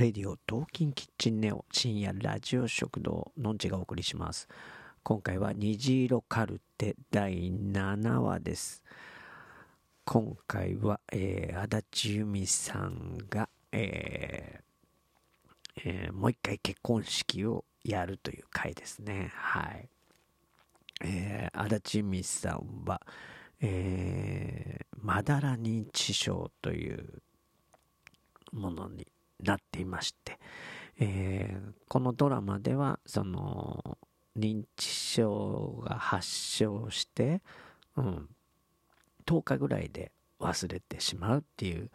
レディオトーキンキッチンネオ深夜ラジオ食堂のんちがお送りします。今回は虹色カルテ第7話です。今回は、えー、足立由美さんが、えーえー、もう一回結婚式をやるという回ですね。はい。えー、足立由美さんは、えー、まだら認知症というものになっていまして、えー、このドラマではその認知症が発症して、うん、10日ぐらいで忘れてしまうっていう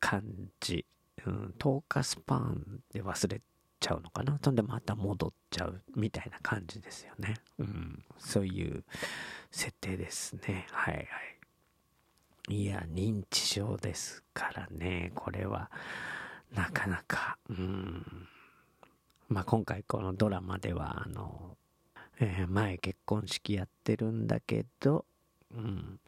感じ、うん、10日スパンで忘れちゃうのかな？そんでまた戻っちゃうみたいな感じですよね、うん、そういう設定ですね。はいはい。いや認知症ですからねこれは。なかなか、うん。まあ、今回このドラマでは、あの、えー、前結婚式やってるんだけど、うん、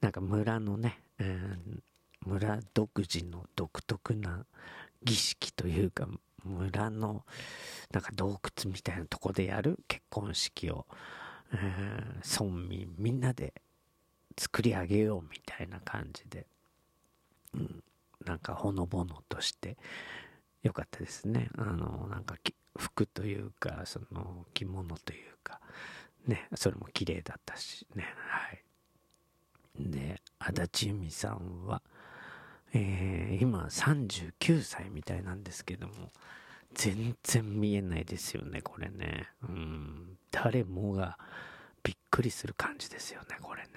なんか村のね、えー、村独自の独特な儀式というか、村のなんか洞窟みたいなとこでやる結婚式を、えー、村民みんなで作り上げようみたいな感じで、うん、なんかほのぼのとしてよかったですね。あの、なんか服というか、その着物というか、ね、それも綺麗だったしね、はい。で、足立由美さんは、えー、今39歳みたいなんですけども、全然見えないですよね、これね。うん、誰もがびっくりする感じですよね、これね。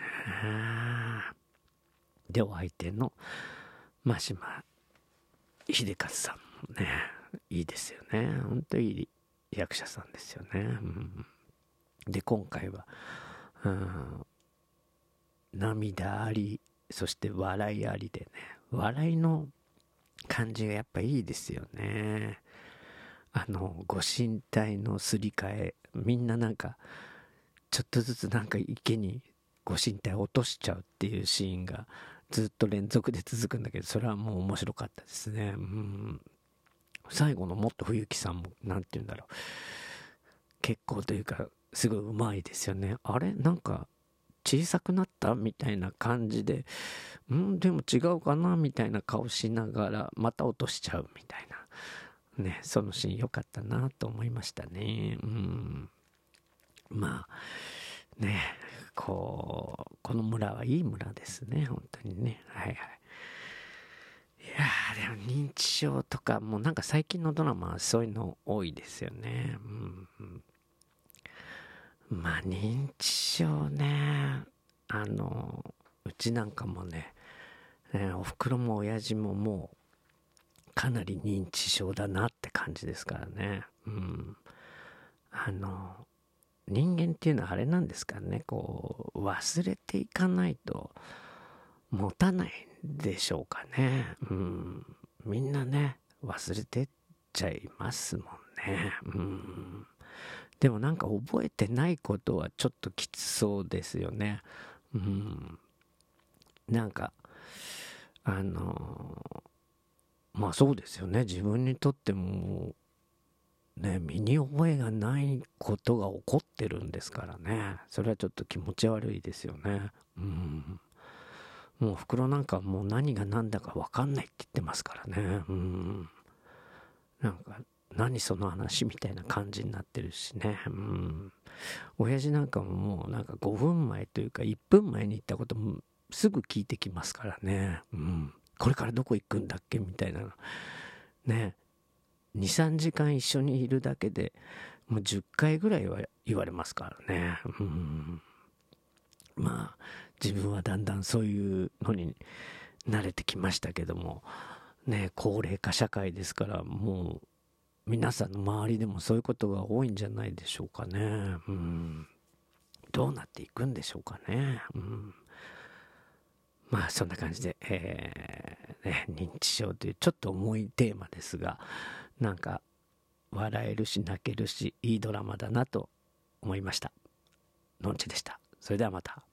で、お相手の、真島秀和さんもね、いいですよね。ほんといい役者さんですよね。うん、で、今回は、うん、涙あり、そして笑いありでね、笑いの感じがやっぱいいですよね。あの、ご神体のすり替え、みんななんか、ちょっとずつなんか池にご神体落としちゃうっていうシーンがずっと連続で続くんだけど、それはもう面白かったですね。うん。最後のもっと冬木さんも、なんて言うんだろう。結構というか、すごいうまいですよね。あれ？なんか、小さくなったみたいな感じで、うんでも違うかなみたいな顔しながら、また落としちゃうみたいな。ね、そのシーン良かったなと思いましたね。うん。まあ、ね、こう、この村はいい村ですね、本当にね。はいはい。いやー、でも認知症とか、もうなんか最近のドラマはそういうの多いですよね。うん、まあ、認知症ね、あの、うちなんかもね、ねお袋も親父ももう、かなり認知症だなって感じですからね。うん。あの、人間っていうのはあれなんですかね、こう、忘れていかないと持たないんでしょうかね。うん。みんなね、忘れてっちゃいますもんね。うん。でもなんか覚えてないことはちょっときつそうですよね。うん。なんか、あのまあそうですよね。自分にとってもね、身に覚えがないことが起こってるんですからね。それはちょっと気持ち悪いですよね。うん。もう袋なんかもう何が何だか分かんないって言ってますからね。うん。なんか、何その話みたいな感じになってるしね。うん。親父なんかももうなんか5分前というか1分前に言ったこともすぐ聞いてきますからね。うん。これからどこ行くんだっけみたいな。ね。23時間一緒にいるだけでもう10回ぐらいは言われますからね。うん、まあ自分はだんだんそういうのに慣れてきましたけどもね高齢化社会ですからもう皆さんの周りでもそういうことが多いんじゃないでしょうかね。うん、どうなっていくんでしょうかね。うんまあそんな感じで、えーね、認知症というちょっと重いテーマですが、なんか笑えるし泣けるしいいドラマだなと思いました。のんちでした。それではまた。